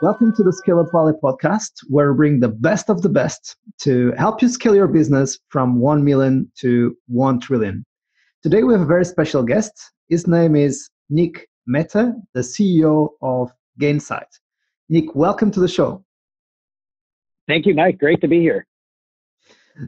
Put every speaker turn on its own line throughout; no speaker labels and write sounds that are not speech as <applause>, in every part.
Welcome to the Scale Up Valley podcast, where we bring the best of the best to help you scale your business from 1 million to 1 trillion. Today, we have a very special guest. His name is Nick Mehta, the CEO of Gainsight. Nick, welcome to the show.
Thank you, Mike. Great to be here.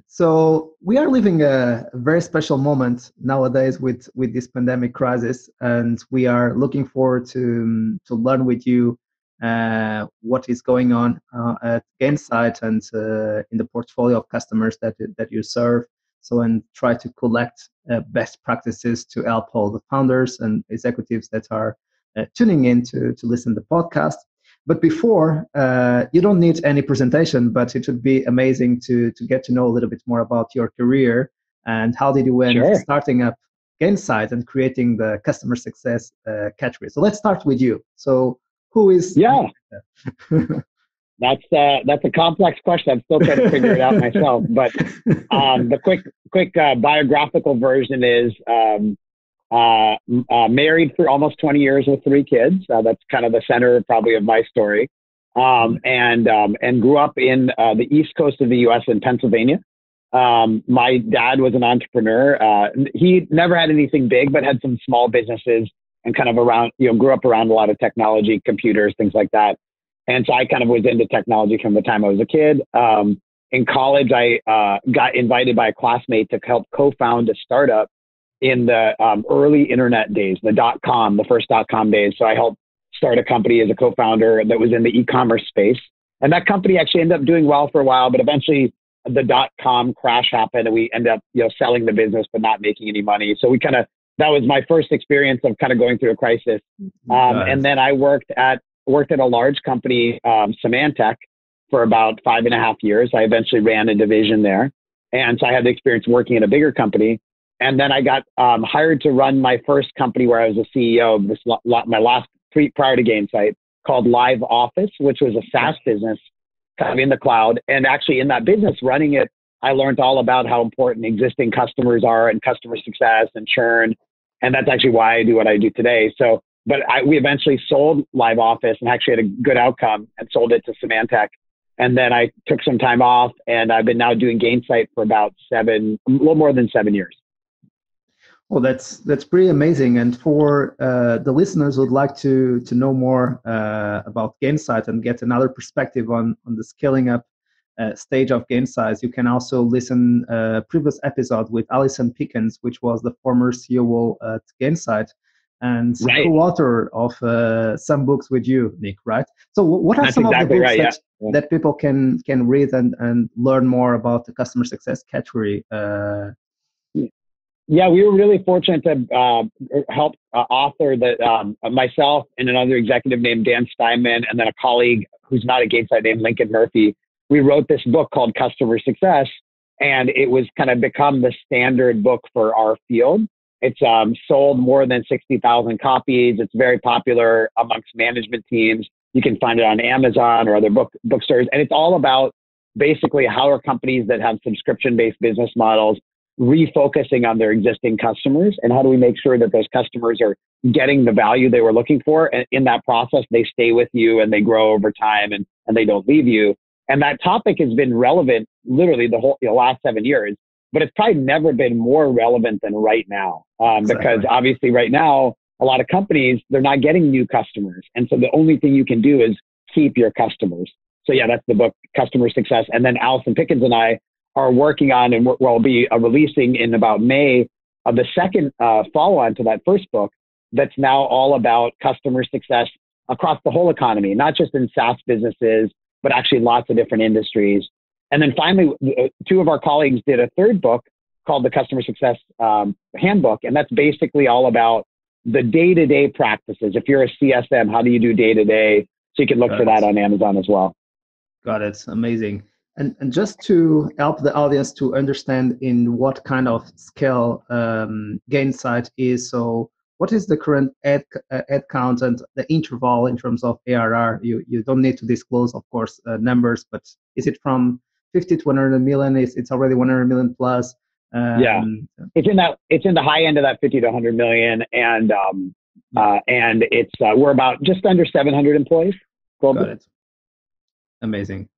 So we are living a, very special moment nowadays with with this pandemic crisis, and we are looking forward to to learn with you uh, what is going on uh, at Gainsight and uh, in the portfolio of customers that that you serve. So and try to collect uh, best practices to help all the founders and executives that are uh, tuning in to to listen to the podcast. But before, uh, you don't need any presentation, but it would be amazing to to get to know a little bit more about your career and how did you end sure. starting up Gainsight and creating the customer success category. So let's start with you. So who is
yeah. <laughs> That's uh, that's a complex question. I'm still trying to figure it out <laughs> myself but um, the quick quick uh, biographical version is um, uh, uh married for almost 20 years with three kids. Uh, that's kind of the center probably of my story. Um, and um, and grew up in uh, the east coast of the us in pennsylvania. Um, my dad was an entrepreneur. he never had anything big, but had some small businesses and kind of around, you know, grew up around a lot of technology, computers, things like that. And so I kind of was into technology from the time I was a kid. Um, in college, I uh, got invited by a classmate to help co-found a startup in the um, early internet days, the dot com, the first dot com days. So I helped start a company as a co-founder that was in the e-commerce space. And that company actually ended up doing well for a while, but eventually the dot com crash happened and we ended up, you know, selling the business but not making any money. So we kind of that was my first experience of kind of going through a crisis. Um, And then I worked at worked at a large company, um, Symantec, for about five and a half years. I eventually ran a division there, and so I had the experience working at a bigger company. And then I got um, hired to run my first company where I was a CEO of this my last pre prior to Gainsight called Live Office, which was a SaaS business kind of in the cloud. And actually in that business, running it, I learned all about how important existing customers are and customer success and churn and that's actually why I do what I do today. So, but I, we eventually sold Live Office and actually had a good outcome and sold it to Symantec. And then I took some time off, and I've been now doing Gainsight for about seven, a little more than seven years.
Well, that's that's pretty amazing. And for uh, the listeners who'd like to to know more uh, about Gainsight and get another perspective on on the scaling up uh, stage of Gainsight, you can also listen uh, previous episode with Alison Pickens, which was the former CEO at Gainsight and right. co-author of uh, some books with you, Nick. Right. So, what are
That's
some
exactly
of the books
right,
that,
yeah.
that people can can read and and learn more about the customer success category? Uh,
yeah, we were really fortunate to uh, help uh, author that um, myself and another executive named Dan Steinman, and then a colleague who's not a Gainsight named Lincoln Murphy we wrote this book called Customer Success, and it was kind of become the standard book for our field. It's um, sold more than 60,000 copies. It's very popular amongst management teams. You can find it on Amazon or other book bookstores, and it's all about basically how are companies that have subscription-based business models refocusing on their existing customers and how do we make sure that those customers are getting the value they were looking for and in that process they stay with you and they grow over time and, and they don't leave you and that topic has been relevant literally the whole the last seven years, but it's probably never been more relevant than right now. Um, exactly. Because obviously, right now, a lot of companies, they're not getting new customers. And so the only thing you can do is keep your customers. So, yeah, that's the book, Customer Success. And then Alison Pickens and I are working on, and we'll be uh, releasing in about May of the second uh, follow on to that first book that's now all about customer success across the whole economy, not just in SaaS businesses, but actually lots of different industries. And then finally, uh, two of our colleagues did a third book called the Customer Success um, Handbook, and that's basically all about the day-to-day practices. If you're a CSM, how do you do day-to-day? So you can look Got for it. that on Amazon as well.
Got it. Amazing. And, and just to help the audience to understand in what kind of scale um, Gainsight is, so what is the current ad, uh, ad count and the interval in terms of ARR? You, you don't need to disclose, of course, uh, numbers, but is it from 50 to 100 million? Is it's already 100 million plus?
Um, yeah, it's in that it's in the high end of that 50 to 100 million, and um, uh, and it's uh, we're about just under 700 employees globally.
Got it. Amazing.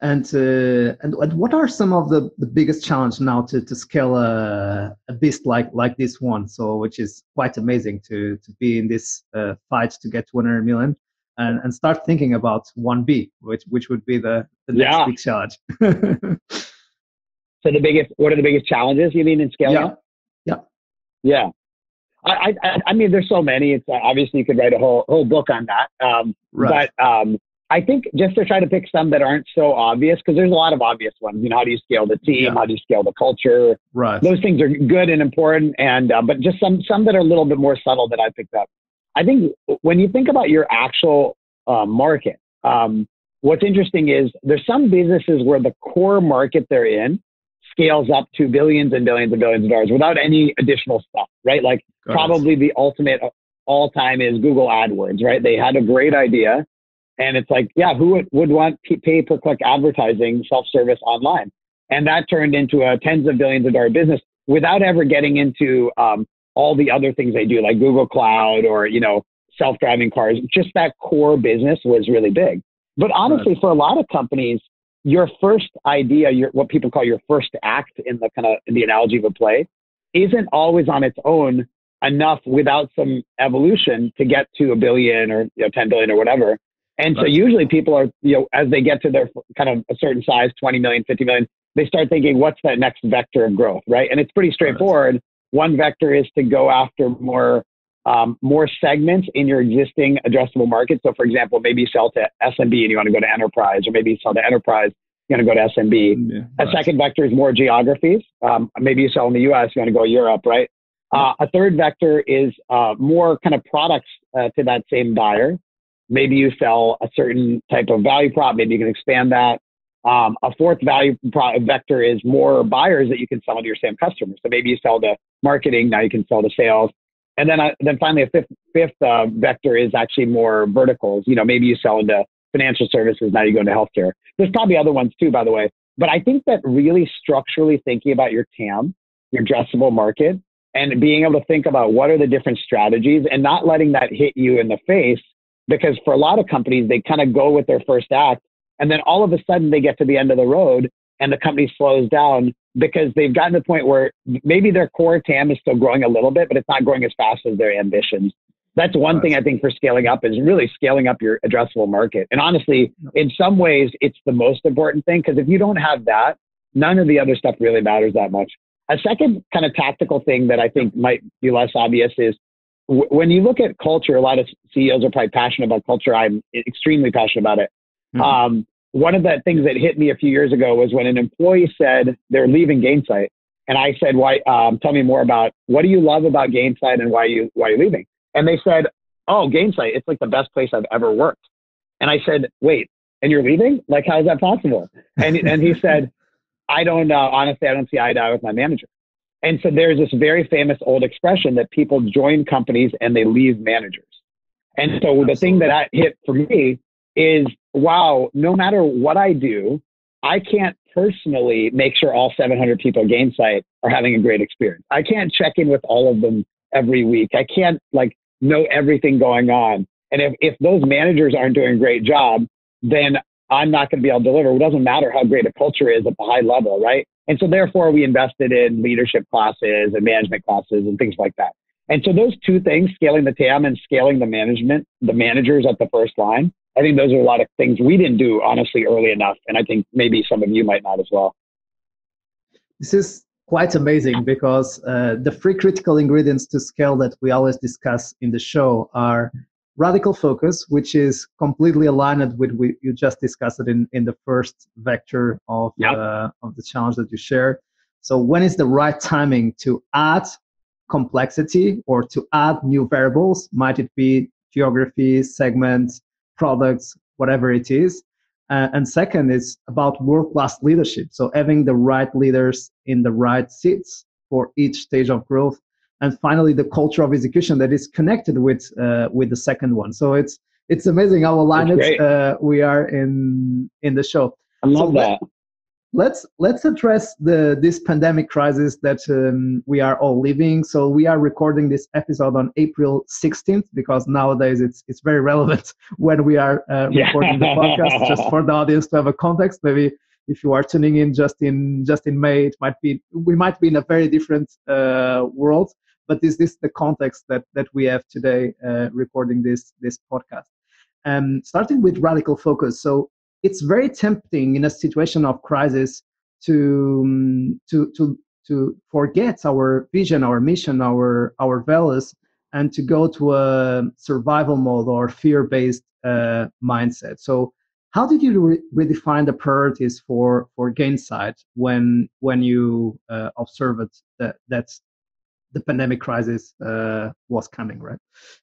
And, uh, and and what are some of the, the biggest challenge now to, to scale a, a beast like like this one? So which is quite amazing to to be in this uh, fight to get 200 million and, and start thinking about 1B, which which would be the, the next yeah. big challenge. <laughs>
so the biggest, what are the biggest challenges you mean in scaling?
Yeah, yeah,
yeah. I, I, I mean, there's so many. It's uh, obviously you could write a whole whole book on that. Um, right. But um, I think just to try to pick some that aren't so obvious, because there's a lot of obvious ones. You know, how do you scale the team? Yeah. How do you scale the culture?
Right.
Those things are good and important, and uh, but just some some that are a little bit more subtle that I picked up. I think when you think about your actual uh, market, um, what's interesting is there's some businesses where the core market they're in scales up to billions and billions and billions of dollars without any additional stuff, right? Like Got probably it. the ultimate all time is Google AdWords, right? They had a great idea and it's like, yeah, who would, would want pay per click advertising self service online? And that turned into a tens of billions of dollar business without ever getting into um, all the other things they do, like Google Cloud or, you know, self driving cars. Just that core business was really big. But honestly, right. for a lot of companies, your first idea, your, what people call your first act in the kind of in the analogy of a play, isn't always on its own enough without some evolution to get to a billion or you know, 10 billion or whatever. And so usually people are, you know, as they get to their kind of a certain size, 20 million, 50 million, they start thinking, what's that next vector of growth, right? And it's pretty straightforward. One vector is to go after more, um, more segments in your existing addressable market. So for example, maybe you sell to SMB and you want to go to enterprise, or maybe you sell to enterprise, you want to go to SMB. Yeah, right. A second vector is more geographies. Um, maybe you sell in the US, you want to go to Europe, right? Uh, a third vector is uh, more kind of products uh, to that same buyer. Maybe you sell a certain type of value prop. Maybe you can expand that. Um, a fourth value pro- vector is more buyers that you can sell to your same customers. So maybe you sell to marketing, now you can sell to sales. And then, uh, then finally, a fifth, fifth uh, vector is actually more verticals. You know, maybe you sell into financial services, now you go into healthcare. There's probably other ones too, by the way. But I think that really structurally thinking about your TAM, your addressable market, and being able to think about what are the different strategies and not letting that hit you in the face because for a lot of companies they kind of go with their first act and then all of a sudden they get to the end of the road and the company slows down because they've gotten to the point where maybe their core TAM is still growing a little bit, but it's not growing as fast as their ambitions. That's one thing I think for scaling up is really scaling up your addressable market. And honestly, in some ways, it's the most important thing because if you don't have that, none of the other stuff really matters that much. A second kind of tactical thing that I think might be less obvious is when you look at culture, a lot of CEOs are probably passionate about culture. I'm extremely passionate about it. Mm-hmm. Um, one of the things that hit me a few years ago was when an employee said they're leaving Gainsight. And I said, why, um, tell me more about what do you love about Gainsight and why you, why are you leaving? And they said, oh, Gainsight, it's like the best place I've ever worked. And I said, wait, and you're leaving? Like, how is that possible? And, and he said, I don't, know. honestly, I don't see eye to eye with my manager. And so there's this very famous old expression that people join companies and they leave managers. And so Absolutely. the thing that I hit for me is, wow, no matter what I do, I can't personally make sure all 700 people at Gainsight are having a great experience. I can't check in with all of them every week. I can't like know everything going on. And if, if those managers aren't doing a great job, then I'm not going to be able to deliver. It doesn't matter how great a culture is at the high level, right? And so therefore we invested in leadership classes and management classes and things like that. And so those two things, scaling the TAM and scaling the management, the managers at the first line, I think those are a lot of things we didn't do honestly early enough. And I think maybe some of you might not as well.
This is quite amazing because uh, the three critical ingredients to scale that we always discuss in the show are radical focus, which is completely aligned with what you just discussed it in, in the first vector of, yep. uh, of the challenge that you shared. So when is the right timing to add complexity or to add new variables? Might it be geography, segments, products, whatever it is? Uh, and second is about world-class leadership. So having the right leaders in the right seats for each stage of growth and finally the culture of execution that is connected with uh, with the second one. So it's it's amazing how aligned uh, we are in in the show.
I love so that.
let's let's address the this pandemic crisis that um, we are all living. So we are recording this episode on April 16th because nowadays it's it's very relevant <laughs> when we are uh, recording yeah. the podcast. Just for the audience to have a context, maybe if you are tuning in just in just in May, it might be we might be in a very different uh, world. But is this the context that that we have today uh, recording this this podcast? Um, starting with radical focus. So it's very tempting in a situation of crisis to um, to to to forget our vision, our mission, our our values, and to go to a survival mode or fear-based uh, mindset. So, how did you re- redefine the priorities for for Gainsight when when you uh, observed that that's the pandemic crisis uh, was coming right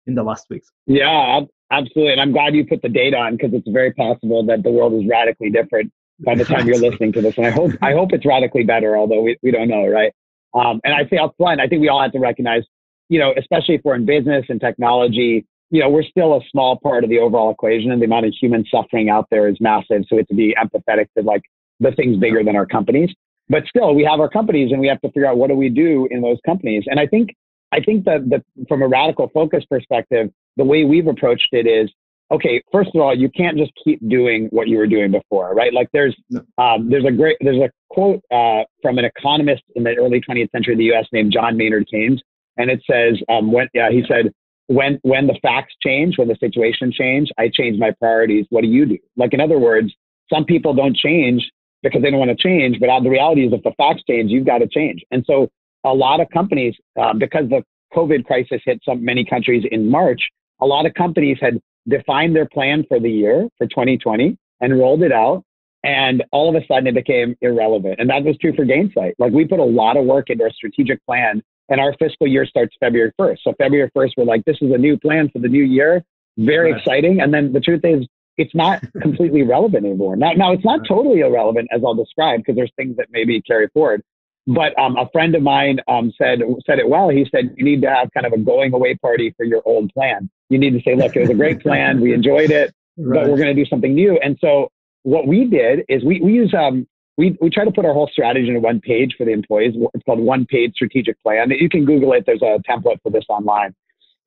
in the last weeks?
Yeah, Absolutely. And I'm glad you put the date on because it's very possible that the world is radically different by the time you're <laughs> listening to this. And I hope, I hope it's radically better, although we, we don't know, right? Um, and I say up front, I think we all have to recognize, you know, especially if we're in business and technology, you know, we're still a small part of the overall equation and the amount of human suffering out there is massive. So we have to be empathetic to like the things bigger than our companies. But still, we have our companies and we have to figure out what do we do in those companies. And I think, I think that the, from a radical focus perspective, the way we've approached it is okay first of all you can't just keep doing what you were doing before right? Like there's um, there's a great there's a quote uh, from an economist in the early 20th century in the us named john maynard keynes and it says um, when yeah, he said when when the facts change when the situation change i change my priorities. What do you do? Like in other words some people don't change because they don't want to change but the reality is if the facts change you've got to change and so a lot of companies uh, because the covid crisis hit some many countries in march a lot of companies had defined their plan for the year for 2020 and rolled it out. And all of a sudden it became irrelevant. And that was true for Gainsight. Like we put a lot of work into our strategic plan and our fiscal year starts February 1st. So February 1st, we're like, this is a new plan for the new year. Very right. exciting. And then the truth is it's not completely relevant anymore. Now, now it's not totally irrelevant as I'll describe because there's things that maybe carry forward. But um, a friend of mine um, said said it well. He said you need to have kind of a going away party for your old plan. You need to say, look, it was a great plan. We enjoyed it, right. but we're going to do something new. And so what we did is we we use um, we we try to put our whole strategy in one page for the employees. It's called one page strategic plan. You can Google it. There's a template for this online.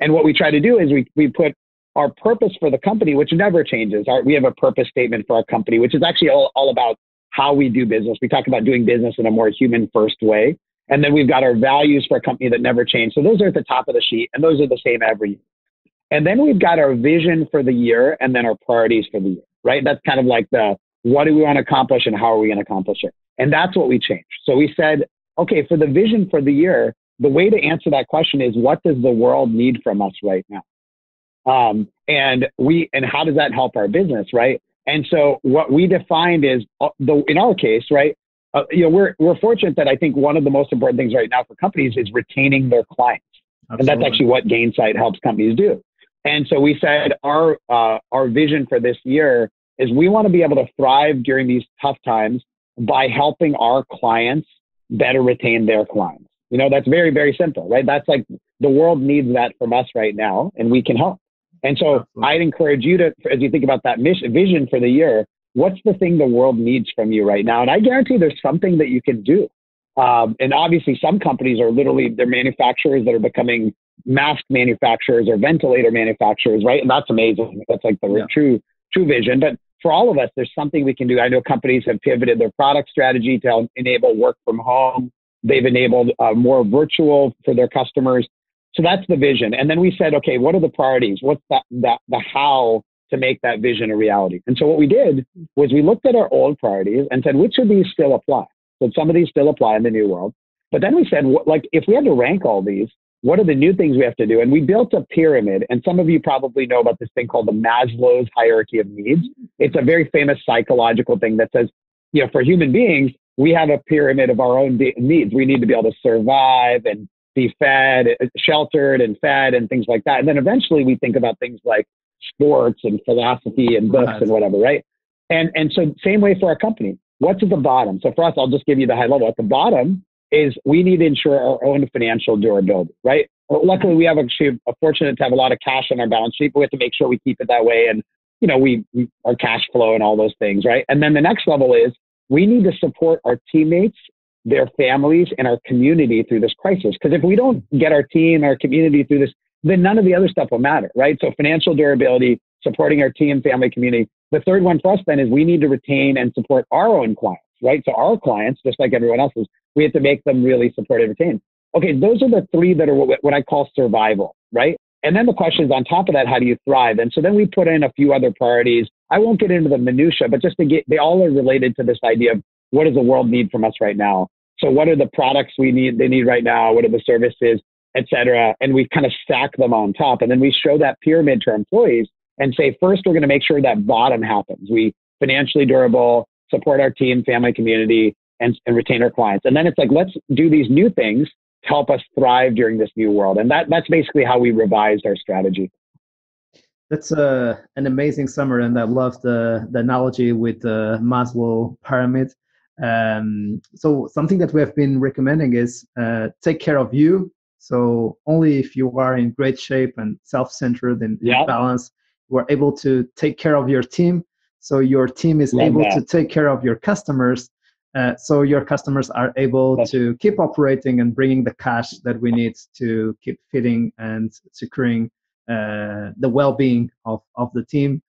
And what we try to do is we we put our purpose for the company, which never changes. Our, we have a purpose statement for our company, which is actually all, all about how we do business. We talk about doing business in a more human first way. And then we've got our values for a company that never change. So those are at the top of the sheet and those are the same every year. And then we've got our vision for the year and then our priorities for the year, right? That's kind of like the what do we want to accomplish and how are we going to accomplish it? And that's what we changed. So we said, okay, for the vision for the year, the way to answer that question is what does the world need from us right now? Um, and we and how does that help our business, right? And so what we defined is uh, the in our case, right? Uh, you know, we're we're fortunate that I think one of the most important things right now for companies is retaining their clients, Absolutely. and that's actually what Gainsight helps companies do. And so we said our uh, our vision for this year is we want to be able to thrive during these tough times by helping our clients better retain their clients. You know, that's very very simple, right? That's like the world needs that from us right now, and we can help. And so Absolutely. I'd encourage you to, as you think about that mission, vision for the year, what's the thing the world needs from you right now? And I guarantee there's something that you can do. Um, and obviously, some companies are literally they're manufacturers that are becoming mask manufacturers or ventilator manufacturers, right? And that's amazing. That's like the yeah. true true vision. But for all of us, there's something we can do. I know companies have pivoted their product strategy to enable work from home. They've enabled uh, more virtual for their customers. So that's the vision. And then we said, okay, what are the priorities? What's that, that, the how to make that vision a reality? And so what we did was we looked at our old priorities and said, which of these still apply? So some of these still apply in the new world. But then we said, like, if we had to rank all these, what are the new things we have to do? And we built a pyramid. And some of you probably know about this thing called the Maslow's hierarchy of needs. It's a very famous psychological thing that says, you know, for human beings, we have a pyramid of our own needs. We need to be able to survive and be fed, sheltered and fed and things like that. And then eventually we think about things like sports and philosophy and books right. and whatever, right? And, and so same way for our company. What's at the bottom? So for us, I'll just give you the high level. At the bottom is we need to ensure our own financial durability, right? Luckily, we have actually a fortunate to have a lot of cash on our balance sheet, but we have to make sure we keep it that way. And, you know, we, we our cash flow and all those things, right? And then the next level is we need to support our teammates, their families, and our community through this crisis. Because if we don't get our team, our community through this, then none of the other stuff will matter, right? So financial durability, supporting our team, family, community. The third one for us then is we need to retain and support our own clients, right? So our clients, just like everyone else's, we have to make them really supported, retained. Okay, those are the three that are what, what I call survival, right? And then the question is on top of that, how do you thrive? And so then we put in a few other priorities. I won't get into the minutia, but just to get, they all are related to this idea of what does the world need from us right now? So what are the products we need, they need right now? What are the services, et cetera? And we kind of stack them on top. And then we show that pyramid to our employees and say, first, we're going to make sure that bottom happens. We financially durable, support our team, family, community, and, and retain our clients. And then it's like, let's do these new things to help us thrive during this new world. And that, that's basically how we revised our strategy.
That's a, uh, an amazing summary, and I love the, the analogy with the Maslow pyramid. Um, so something that we have been recommending is uh, take care of you. So only if you are in great shape and self-centered and yep. balanced, you are able to take care of your team. So your team is love able to take care of your customers uh, so your customers are able That's to keep operating and bringing the cash that we need to keep feeding and securing uh, the well-being of, of the team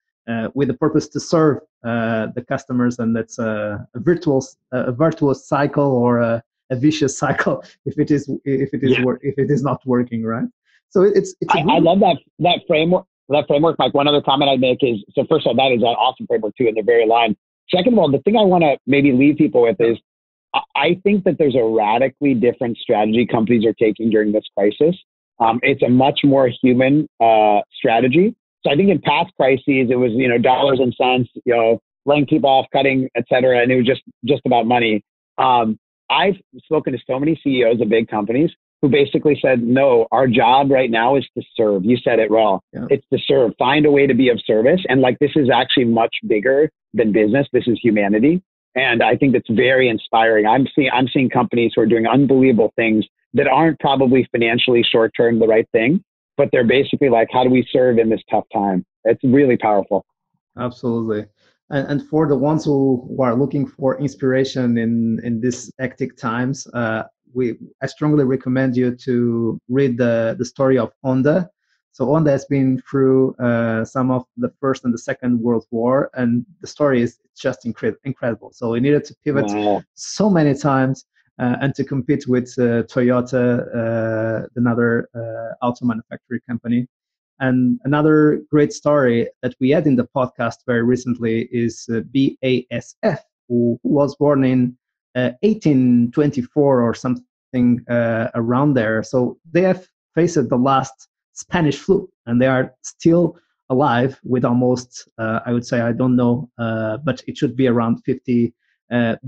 with the purpose to serve uh, the customers and that's a, a virtuous a virtuous cycle or a, a, vicious <laughs> cycle if it is if it is yeah. if it is not working right
so it's, it's I, I love that that framework that framework mike one other comment i'd make is so first of all that is an awesome framework too in the very line Second of all, the thing I want to maybe leave people with is I think that there's a radically different strategy companies are taking during this crisis. Um, it's a much more human uh, strategy. So I think in past crises, it was you know dollars and cents, you know, laying people off, cutting, et cetera, and it was just just about money. Um, I've spoken to so many CEOs of big companies who basically said, no, our job right now is to serve. You said it well. Yeah. It's to serve. Find a way to be of service. And like this is actually much bigger than business. This is humanity. And I think that's very inspiring. I'm seeing I'm seeing companies who are doing unbelievable things that aren't probably financially short term the right thing, but they're basically like, how do we serve in this tough time? It's really powerful.
Absolutely. And, and for the ones who, who are looking for inspiration in, in these hectic times, uh, we I strongly recommend you to read the, the story of Onda. So Onda has been through uh, some of the first and the second World War, and the story is just incre- incredible. So we needed to pivot wow. so many times and to compete with uh, Toyota, uh, another uh, auto manufacturing company. And another great story that we had in the podcast very recently is uh, BASF, who, was born in 1824 uh, or something uh, around there. So they have faced the last Spanish flu, and they are still alive with almost, uh, I would say, I don't know, but it should be around 50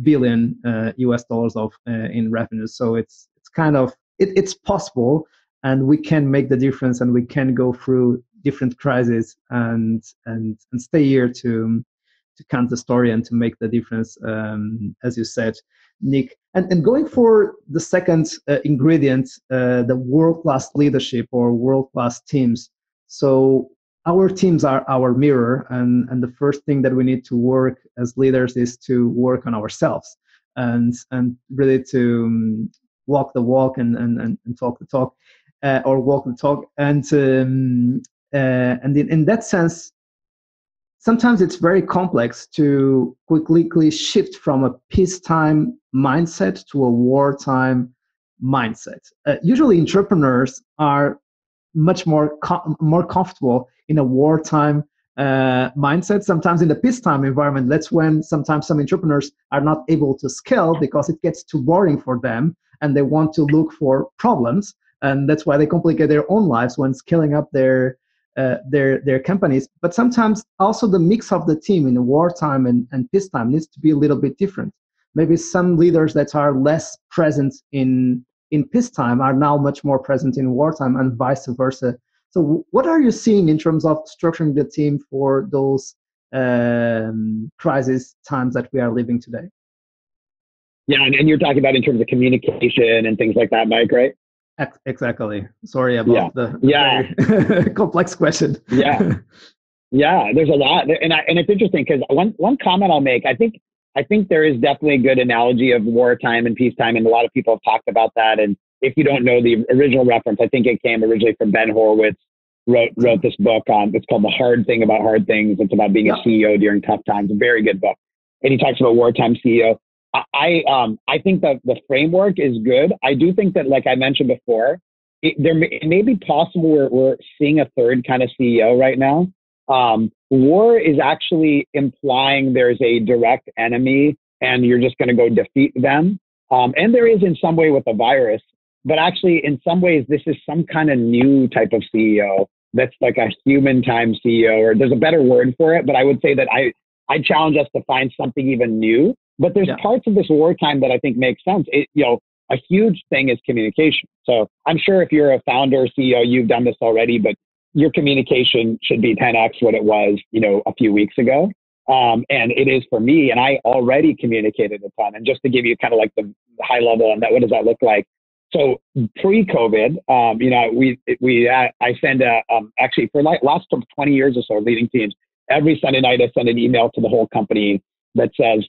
billion US dollars of in revenue. So it's it's kind of it, it's possible and we can make the difference and we can go through different crises and and and stay here to to count the story and to make the difference, um, as you said, Nick. And, and going for the second uh, ingredient, uh, the world class leadership or world class teams. So our teams are our mirror, and, and the first thing that we need to work as leaders is to work on ourselves and and really to um, walk the walk and, and, and, talk the talk. Uh, or walk the talk and um, uh, and in, in that sense sometimes it's very complex to quickly shift from a peacetime mindset to a wartime mindset. Uh, usually, entrepreneurs are much more com- more comfortable in a wartime uh, mindset. Sometimes in the peacetime environment, that's when sometimes some entrepreneurs are not able to scale because it gets too boring for them, and they want to look for problems, and that's why they complicate their own lives when scaling up their uh, their their companies. But sometimes also the mix of the team in wartime and, and peacetime needs to be a little bit different. Maybe some leaders that are less present in in peacetime are now much more present in wartime, and vice versa. So, what are you seeing in terms of structuring the team for those um, crisis times that we are living today?
Yeah, and, and you're talking about in terms of communication and things like that, Mike, right?
Exactly. Sorry about
yeah.
the,
yeah. <laughs>
complex question.
yeah. <laughs> Yeah, there's a lot, and I, and it's interesting because one one comment I'll make. I think I think there is definitely a good analogy of wartime and peacetime, and a lot of people have talked about that. And if you don't know the original reference, I think it came originally from Ben Horowitz. Wrote wrote this book on. It's called The Hard Thing About Hard Things. It's about being yeah. a CEO during tough times. A very good book. And he talks about wartime CEO. I, I um I think that the framework is good. I do think that, like I mentioned before, it, there may, it may be possible we're, we're seeing a third kind of CEO right now. Um, war is actually implying there's a direct enemy and you're just going to go defeat them. Um, and there is in some way with the virus, but actually in some ways this is some kind of new type of CEO that's like a human time CEO, or there's a better word for it. But I would say that I I challenge us to find something even new. But there's yeah. parts of this wartime that I think make sense. It, you know, a huge thing is communication. So I'm sure if you're a founder, CEO, you've done this already, but your communication should be 10x what it was, you know, a few weeks ago. Um, and it is for me, and I already communicated a ton. And just to give you kind of like the high level on that, what does that look like? So pre-COVID, um, you know, we we I send a um, actually for like last 20 years or so, leading teams every Sunday night I send an email to the whole company that says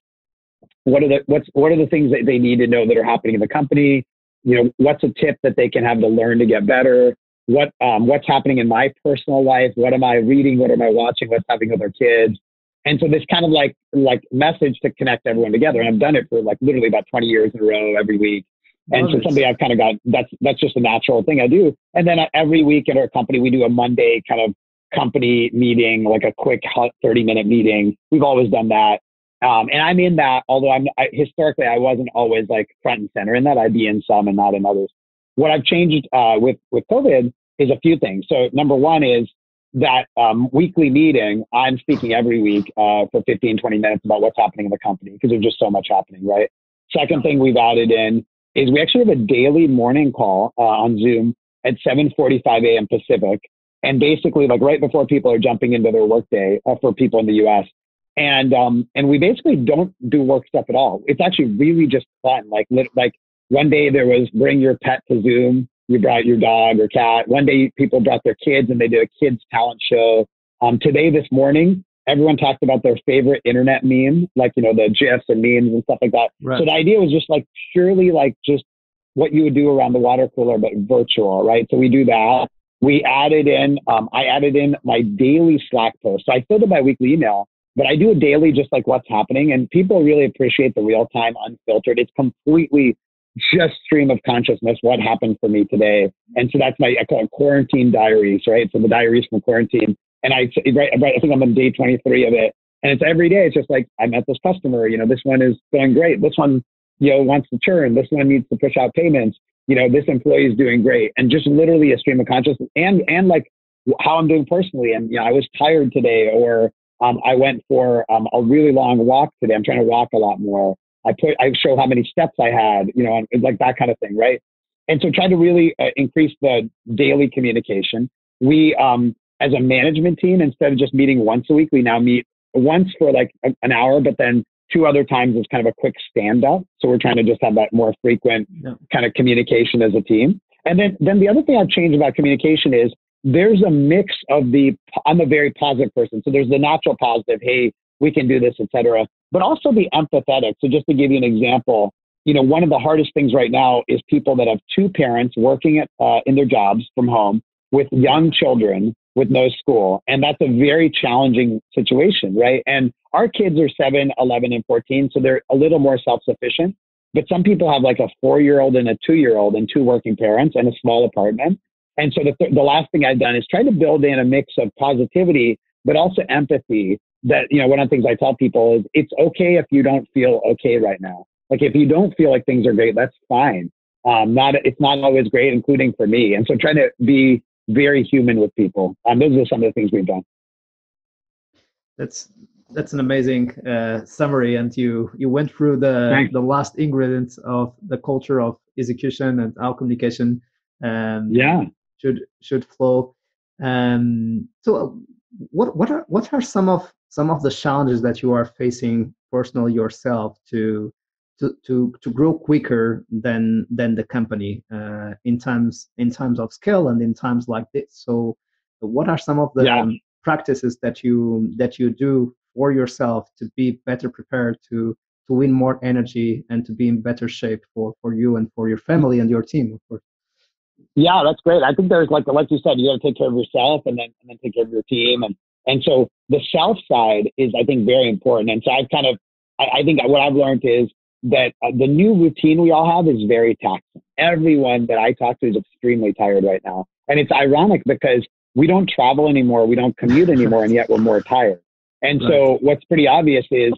what are the what's what are the things that they need to know that are happening in the company you know what's a tip that they can have to learn to get better what um, what's happening in my personal life what am i reading what am i watching what's happening with our kids and so this kind of like like message to connect everyone together and i've done it for like literally about 20 years in a row every week and so something I've kind of got that's that's just a natural thing I do. And then every week at our company we do a Monday kind of company meeting, like a quick 30 minute meeting. We've always done that. Um, and I'm in that, although I'm I, historically I wasn't always like front and center in that. I'd be in some and not in others. What I've changed uh, with with COVID is a few things. So number one is that um, weekly meeting. I'm speaking every week uh, for 15, 20 minutes about what's happening in the company because there's just so much happening, right? Second thing we've added in is we actually have a daily morning call uh, on Zoom at 7:45 a.m. Pacific, and basically like right before people are jumping into their workday uh, for people in the U.S and um and we basically don't do work stuff at all. It's actually really just fun. Like like one day there was bring your pet to Zoom. You brought your dog or cat. One day people brought their kids and they did a kids talent show. Um, today this morning everyone talked about their favorite internet meme, like you know the gifs and memes and stuff like that. Right. So the idea was just like purely like just what you would do around the water cooler, but virtual, right? So we do that. We added in, um, I added in my daily Slack post. So I filled in my weekly email but I do a daily, just like what's happening. And people really appreciate the real time, unfiltered. It's completely just stream of consciousness. What happened for me today? And so that's my I call it quarantine diaries, right? So the diaries from quarantine. And I, right, I think I'm on day 23 of it. And it's every day. It's just like I met this customer. You know, this one is going great. This one, you know, wants to churn. This one needs to push out payments. You know, this employee is doing great. And just literally a stream of consciousness and and like how I'm doing personally. And you know, I was tired today, or um, I went for um, a really long walk today. I'm trying to walk a lot more. I put, I show how many steps I had, you know, like that kind of thing, right? And so try to really uh, increase the daily communication. We, um, as a management team, instead of just meeting once a week, we now meet once for like a, an hour, but then two other times is kind of a quick stand up. So we're trying to just have that more frequent yeah. kind of communication as a team. And then, then the other thing I've changed about communication is there's a mix of the i'm a very positive person so there's the natural positive hey we can do this etc but also be empathetic so just to give you an example you know one of the hardest things right now is people that have two parents working at, uh, in their jobs from home with young children with no school and that's a very challenging situation right and our kids are 7 11 and 14 so they're a little more self-sufficient but some people have like a four year old and a two year old and two working parents and a small apartment and so the, th- the last thing I've done is try to build in a mix of positivity, but also empathy. That, you know, one of the things I tell people is it's okay if you don't feel okay right now. Like if you don't feel like things are great, that's fine. Um, not, it's not always great, including for me. And so trying to be very human with people. Um, those are some of the things we've done.
That's that's an amazing uh, summary, and you you went through the Thanks. the last ingredients of the culture of execution and our communication.
Um, yeah,
should should flow. Um, so, uh, what what are what are some of some of the challenges that you are facing personally yourself to to to to grow quicker than than the company uh, in times in times of scale and in times like this? So, what are some of the yeah. um, practices that you that you do for yourself to be better prepared to to win more energy and to be in better shape for for you and for your family and your team of course
yeah that's great i think there's like like you said you got to take care of yourself and then and then take care of your team and and so the self side is i think very important and so i've kind of i, I think what i've learned is that uh, the new routine we all have is very taxing everyone that i talk to is extremely tired right now and it's ironic because we don't travel anymore we don't commute <laughs> anymore and yet we're more tired and right. so what's pretty obvious is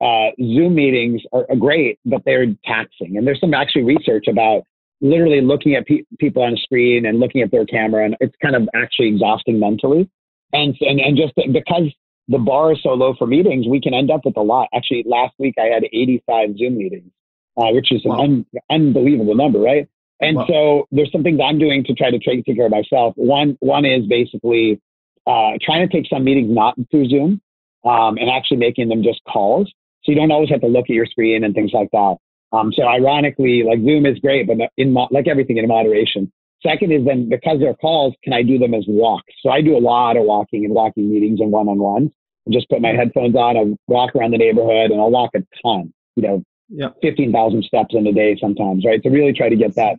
uh, Zoom meetings are, are, great, but they're taxing. And there's some actually research about literally looking at pe- people on a screen and looking at their camera, and it's kind of actually exhausting mentally. And and and just because the bar is so low for meetings, we can end up with a lot. Actually, last week I had 85 Zoom meetings, uh, which is wow. an un- unbelievable number, right? And wow. so there's some things I'm doing to try to take care of myself. One one is basically uh, trying to take some meetings not through Zoom um, and actually making them just calls. So you don't always have to look at your screen and things like that. Um, so ironically, like Zoom is great, but in mo- like everything in moderation. Second is then because they're calls, can I do them as walks? So I do a lot of walking and walking meetings and one-on-ones. I just put my headphones on, I walk around the neighborhood, and I'll walk a ton. You know, yeah. fifteen thousand steps in a day sometimes, right? To really try to get that.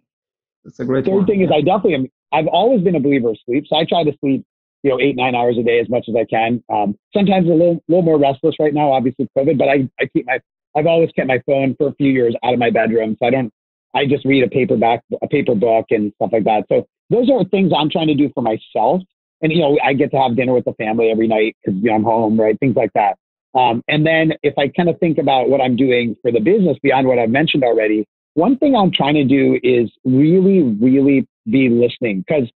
That's a great.
Third
one.
thing is I definitely am. I've always been a believer of sleep, so I try to sleep you know, eight, nine hours a day as much as I can. Um, sometimes a little, little more restless right now, obviously COVID, but I, I keep my, I've always kept my phone for a few years out of my bedroom. So I don't, I just read a paperback, a paper book and stuff like that. So those are things I'm trying to do for myself. And, you know, I get to have dinner with the family every night because you know, I'm home, right? Things like that. Um, and then if I kind of think about what I'm doing for the business beyond what I've mentioned already, one thing I'm trying to do is really, really be listening because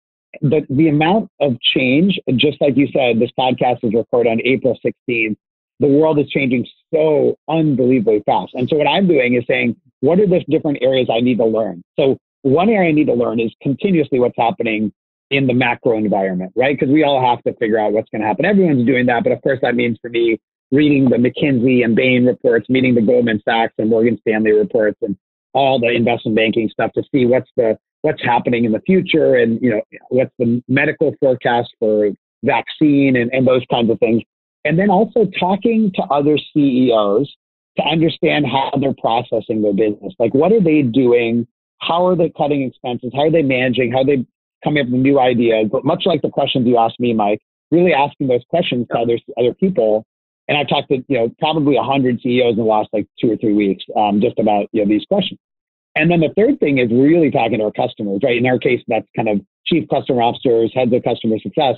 the, the amount of change, just like you said, this podcast is recorded on April 16th. The world is changing so unbelievably fast. And so what I'm doing is saying, what are the different areas I need to learn? So one area I need to learn is continuously what's happening in the macro environment, right? Because we all have to figure out what's going to happen. Everyone's doing that. But of course, that means for me, reading the McKinsey and Bain reports, meeting the Goldman Sachs and Morgan Stanley reports, and all the investment banking stuff to see what's the what's happening in the future and you know what's the medical forecast for vaccine and, and those kinds of things and then also talking to other ceos to understand how they're processing their business. Like what are they doing? How are they cutting expenses? How are they managing? How are they coming up with new ideas? But much like the questions you asked me mike really asking those questions to other other people. And i've talked to you know probably 100 ceos in the last like two or three weeks um, just about you know these questions. And then the third thing is really talking to our customers, right? In our case, that's kind of chief customer officers, heads of customer success,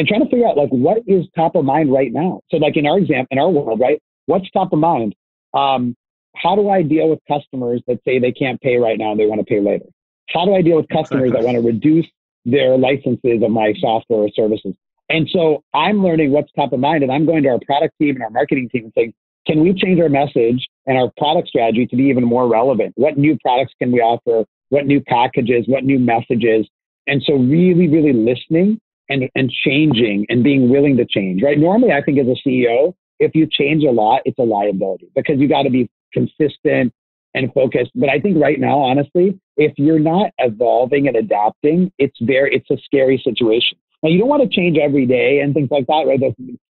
and trying to figure out like what is top of mind right now. So like in our example, in our world, right? What's top of mind? Um, how do I deal with customers that say they can't pay right now and they want to pay later? How do I deal with customers exactly. that want to reduce their licenses of my software or services? And so I'm learning what's top of mind and I'm going to our product team and our marketing team and saying, can we change our message and our product strategy to be even more relevant? What new products can we offer? What new packages? What new messages? And so really, really listening and, and changing and being willing to change, right? Normally, I think as a CEO, if you change a lot, it's a liability because you got to be consistent and focused. But I think right now, honestly, if you're not evolving and adapting, it's very, it's a scary situation. Now, you don't want to change every day and things like that, right?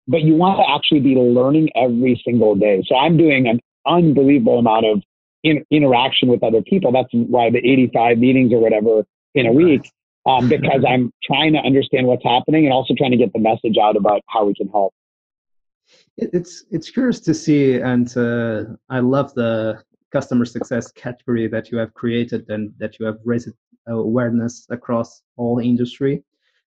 but you want to actually be learning every single day. So I'm doing an unbelievable amount of in, interaction with other people. That's why the 85 meetings or whatever in a week, um, because I'm trying to understand what's happening and also trying to get the message out about how we can help.
It's it's curious to see, and uh, I love the customer success category that you have created and that you have raised awareness across all industry.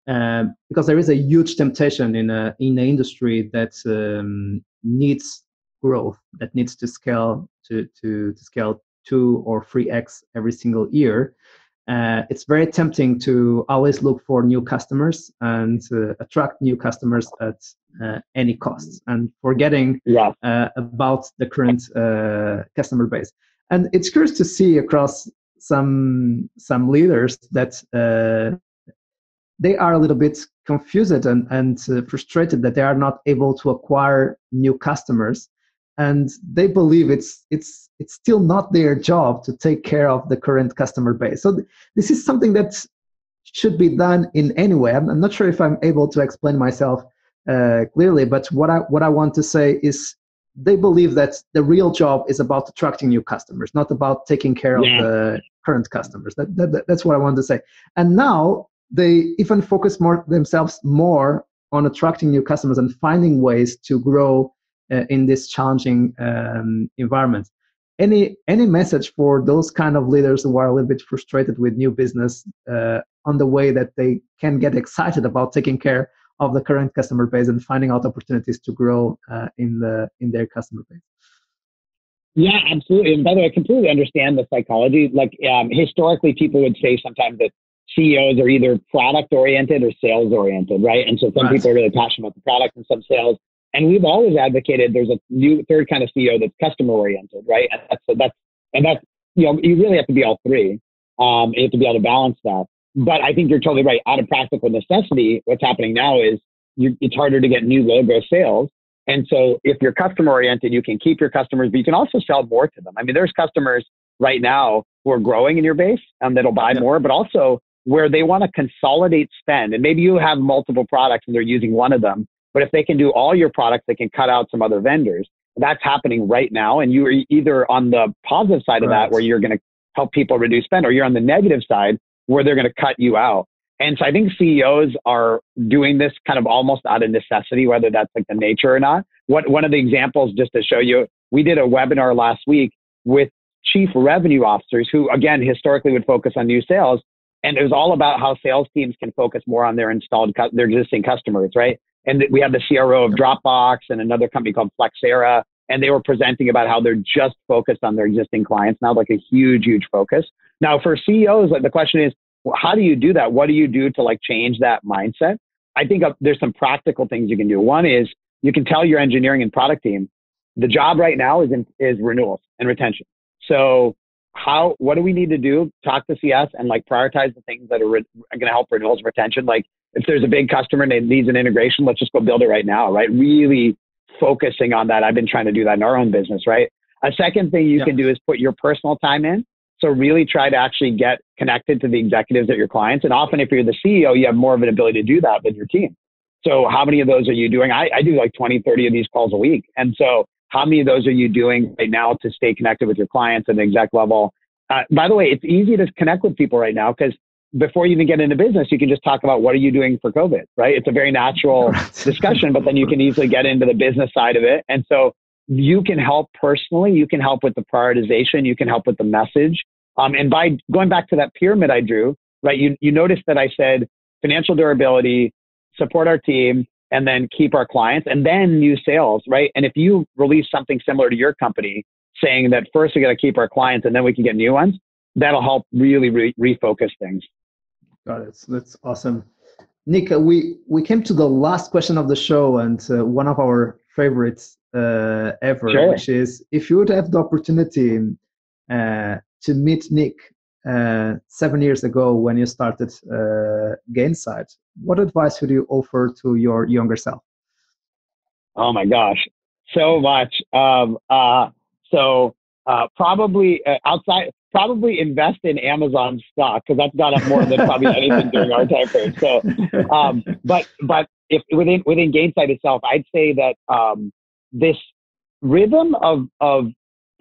Um, because there is a huge temptation in a in an industry that um, needs growth, that needs to scale to to, to scale two or three x every single year. Uh, it's very tempting to always look for new customers and uh, attract new customers at uh, any cost and forgetting yeah. Uh, about the current uh, customer base. And it's curious to see across some some leaders that uh, they are a little bit confused and, and uh, frustrated that they are not able to acquire new customers and they believe it's it's it's still not their job to take care of the current customer base so th- this is something that should be done in any way i'm, I'm not sure if i'm able to explain myself uh, clearly but what i what i want to say is they believe that the real job is about attracting new customers, not about taking care yeah. of the current customers. That, that, that's what I wanted to say. And now they even focus more themselves more on attracting new customers and finding ways to grow in this challenging um, environment. Any any message for those kind of leaders who are a little bit frustrated with new business uh, on the way that they can get excited about taking care of the current customer base and finding out opportunities to grow uh, in the in their customer base?
Yeah, absolutely. And by the way, I completely understand the psychology. Like um, historically, people would say sometimes that CEOs are either product oriented or sales oriented, right? And so some right. people are really passionate about the product and some sales. And we've always advocated there's a new third kind of CEO that's customer oriented, right? And that's that's and that's you know you really have to be all three. Um, you have to be able to balance that. But I think you're totally right. Out of practical necessity, what's happening now is you, it's harder to get new logo sales. And so if you're customer oriented, you can keep your customers, but you can also sell more to them. I mean, there's customers right now who are growing in your base and that'll buy yeah. more, but also where they want to consolidate spend. And maybe you have multiple products and they're using one of them. But if they can do all your products, they can cut out some other vendors. That's happening right now. And you are either on the positive side of that, where you're going to help people reduce spend, or you're on the negative side, where they're going to cut you out. And so I think CEOs are doing this kind of almost out of necessity, whether that's like the nature or not. What, one of the examples, just to show you, we did a webinar last week with chief revenue officers who, again, historically would focus on new sales. And it was all about how sales teams can focus more on their installed, their existing customers, right? And we had the CRO of Dropbox and another company called Flexera, and they were presenting about how they're just focused on their existing clients now, like a huge, huge focus. Now, for CEOs, like the question is, well, how do you do that? What do you do to like change that mindset? I think uh, there's some practical things you can do. One is you can tell your engineering and product team the job right now is in, is renewals and retention. So how what do we need to do? Talk to CS and like prioritize the things that are, re- are going to help renewals and retention. Like if there's a big customer and it needs an integration, let's just go build it right now, right? Really focusing on that. I've been trying to do that in our own business, right? A second thing you yeah. can do is put your personal time in so really try to actually get connected to the executives at your clients. And often if you're the CEO, you have more of an ability to do that with your team. So how many of those are you doing? I, I do like 20, 30 of these calls a week. And so how many of those are you doing right now to stay connected with your clients at the exec level? Uh, by the way, it's easy to connect with people right now because before you even get into business, you can just talk about what are you doing for COVID, right? It's a very natural <laughs> discussion, but then you can easily get into the business side of it. And so you can help personally. You can help with the prioritization. You can help with the message. Um, and by going back to that pyramid I drew, right, you, you notice that I said financial durability, support our team, and then keep our clients, and then new sales, right? And if you release something similar to your company, saying that first we got to keep our clients and then we can get new ones, that'll help really re- refocus things.
Got it. That's awesome. Nick, uh, we, we came to the last question of the show and uh, one of our favorites uh, ever, sure. which is if you would have the opportunity uh, to meet Nick uh, seven years ago when you started uh, Gainsight, what advice would you offer to your younger self?
Oh my gosh, so much. Um, uh, so uh, probably uh, outside, probably invest in Amazon stock because that's gone up more than probably anything during our time frame. So, um, but but if within within Gainsight itself, I'd say that um, this rhythm of of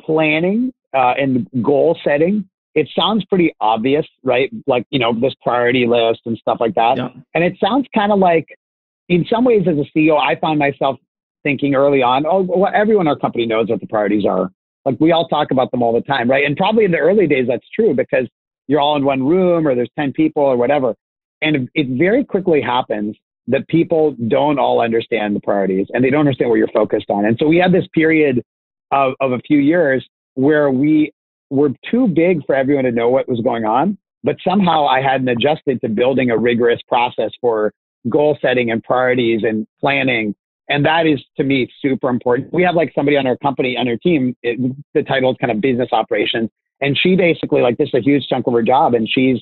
planning uh, and goal setting, it sounds pretty obvious, right? Like, you know, this priority list and stuff like that. Yeah. And it sounds kind of like, in some ways, as a CEO, I find myself thinking early on, oh, well, everyone in our company knows what the priorities are. Like, we all talk about them all the time, right? And probably in the early days, that's true because you're all in one room or there's 10 people or whatever. And it very quickly happens that people don't all understand the priorities and they don't understand what you're focused on. And so we had this period of, of a few years where we were too big for everyone to know what was going on. But somehow I hadn't adjusted to building a rigorous process for goal setting and priorities and planning. And that is to me super important. We have like somebody on our company, on our team, it, the title is kind of business operations. And she basically, like, this is a huge chunk of her job. And she's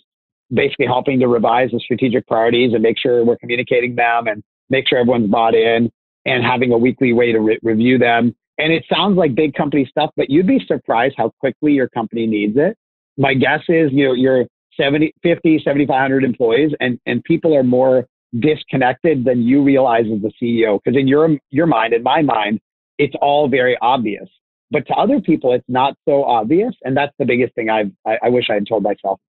basically helping to revise the strategic priorities and make sure we're communicating them and make sure everyone's bought in and having a weekly way to re- review them and it sounds like big company stuff, but you'd be surprised how quickly your company needs it. My guess is you know, you're 70, 50, 7,500 employees and, and people are more disconnected than you realize as the CEO. Because in your, your mind, in my mind, it's all very obvious. But to other people, it's not so obvious. And that's the biggest thing I've, I, I wish I had told myself.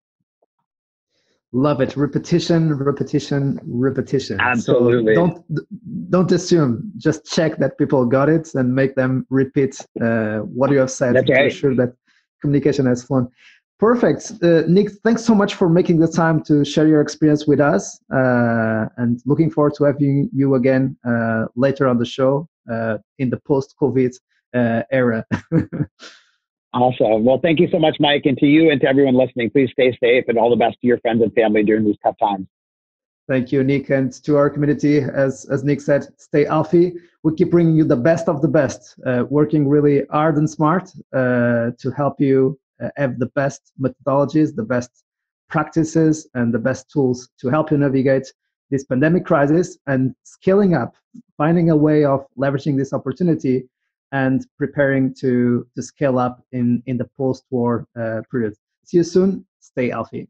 Love it. Repetition, repetition, repetition.
Absolutely.
So don't don't assume. Just check that people got it and make them repeat uh, what you have said
That's
to
right.
Sure that communication has flown. Perfect. Uh, Nick, thanks so much for making the time to share your experience with us. Uh, and looking forward to having you again uh, later on the show uh, in the post-COVID uh, era. <laughs>
Awesome. Well, thank you so much, Mike. And to you and to everyone listening, please stay safe and all the best to your friends and family during these tough times.
Thank you, Nick. And to our community, as, as Nick said, stay healthy. We keep bringing you the best of the best, uh, working really hard and smart uh, to help you have the best methodologies, the best practices, and the best tools to help you navigate this pandemic crisis and scaling up, finding a way of leveraging this opportunity and preparing to, to scale up in, in the post war uh, period. See you soon. Stay healthy.